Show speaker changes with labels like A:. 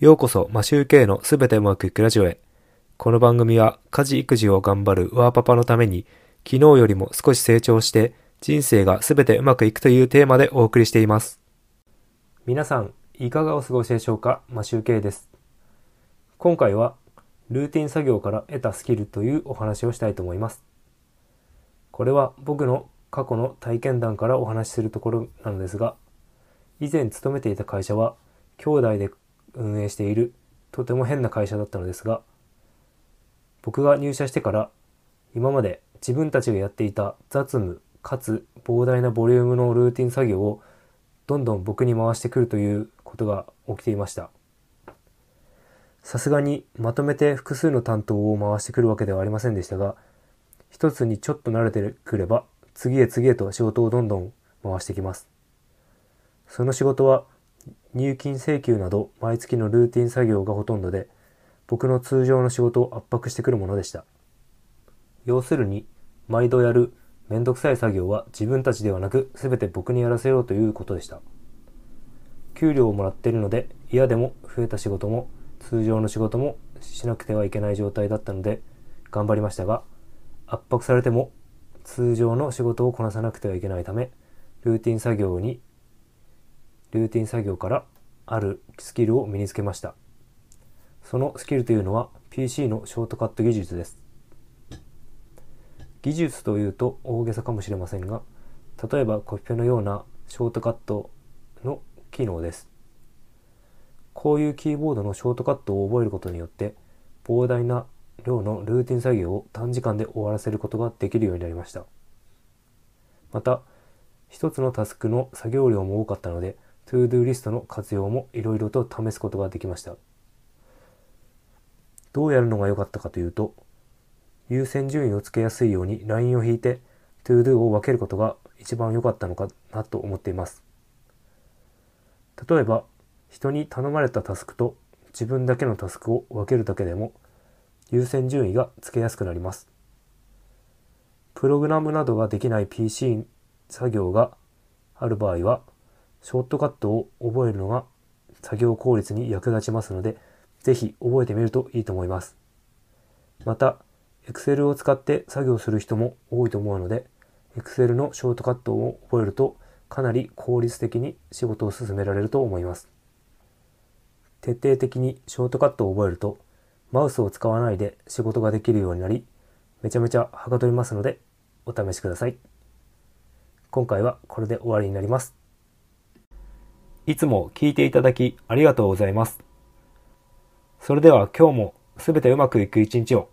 A: ようこそ、マシューケイのすべてうまくいくラジオへ。この番組は、家事育児を頑張るワーパパのために、昨日よりも少し成長して、人生がすべてうまくいくというテーマでお送りしています。皆さん、いかがお過ごしでしょうか？マシューケイです。今回は、ルーティン作業から得たスキルというお話をしたいと思います。これは僕の過去の体験談からお話しするところなのですが、以前勤めていた会社は、兄弟で運営しているとても変な会社だったのですが僕が入社してから今まで自分たちがやっていた雑務かつ膨大なボリュームのルーティン作業をどんどん僕に回してくるということが起きていました。さすがにまとめて複数の担当を回してくるわけではありませんでしたが一つにちょっと慣れてくれば次へ次へと仕事をどんどん回してきます。その仕事は入金請求など毎月のルーティン作業がほとんどで僕の通常の仕事を圧迫してくるものでした。要するに毎度やるめんどくさい作業は自分たちではなく全て僕にやらせようということでした。給料をもらっているので嫌でも増えた仕事も通常の仕事もしなくてはいけない状態だったので頑張りましたが圧迫されても通常の仕事をこなさなくてはいけないためルーティン作業にルーティン作業からあるスキルを身につけました。そのスキルというのは PC のショートカット技術です。技術というと大げさかもしれませんが、例えばコピペのようなショートカットの機能です。こういうキーボードのショートカットを覚えることによって、膨大な量のルーティン作業を短時間で終わらせることができるようになりました。また、一つのタスクの作業量も多かったので、 ToDo リストの活用もいろいろと試すことができました。どうやるのが良かったかというと、優先順位をつけやすいようにラインを引いて ToDo を分けることが一番良かったのかなと思っています。例えば、人に頼まれたタスクと自分だけのタスクを分けるだけでも優先順位がつけやすくなります。プログラムなどができない PC 作業がある場合はショートカットを覚えるのが作業効率に役立ちますので、ぜひ覚えてみるといいと思います。また、Excel を使って作業する人も多いと思うので、Excel のショートカットを覚えるとかなり効率的に仕事を進められると思います。徹底的にショートカットを覚えると、マウスを使わないで仕事ができるようになり、めちゃめちゃはかどりますので、お試しください。今回はこれで終わりになります。いつも聞いていただきありがとうございます。それでは今日もすべてうまくいく一日を。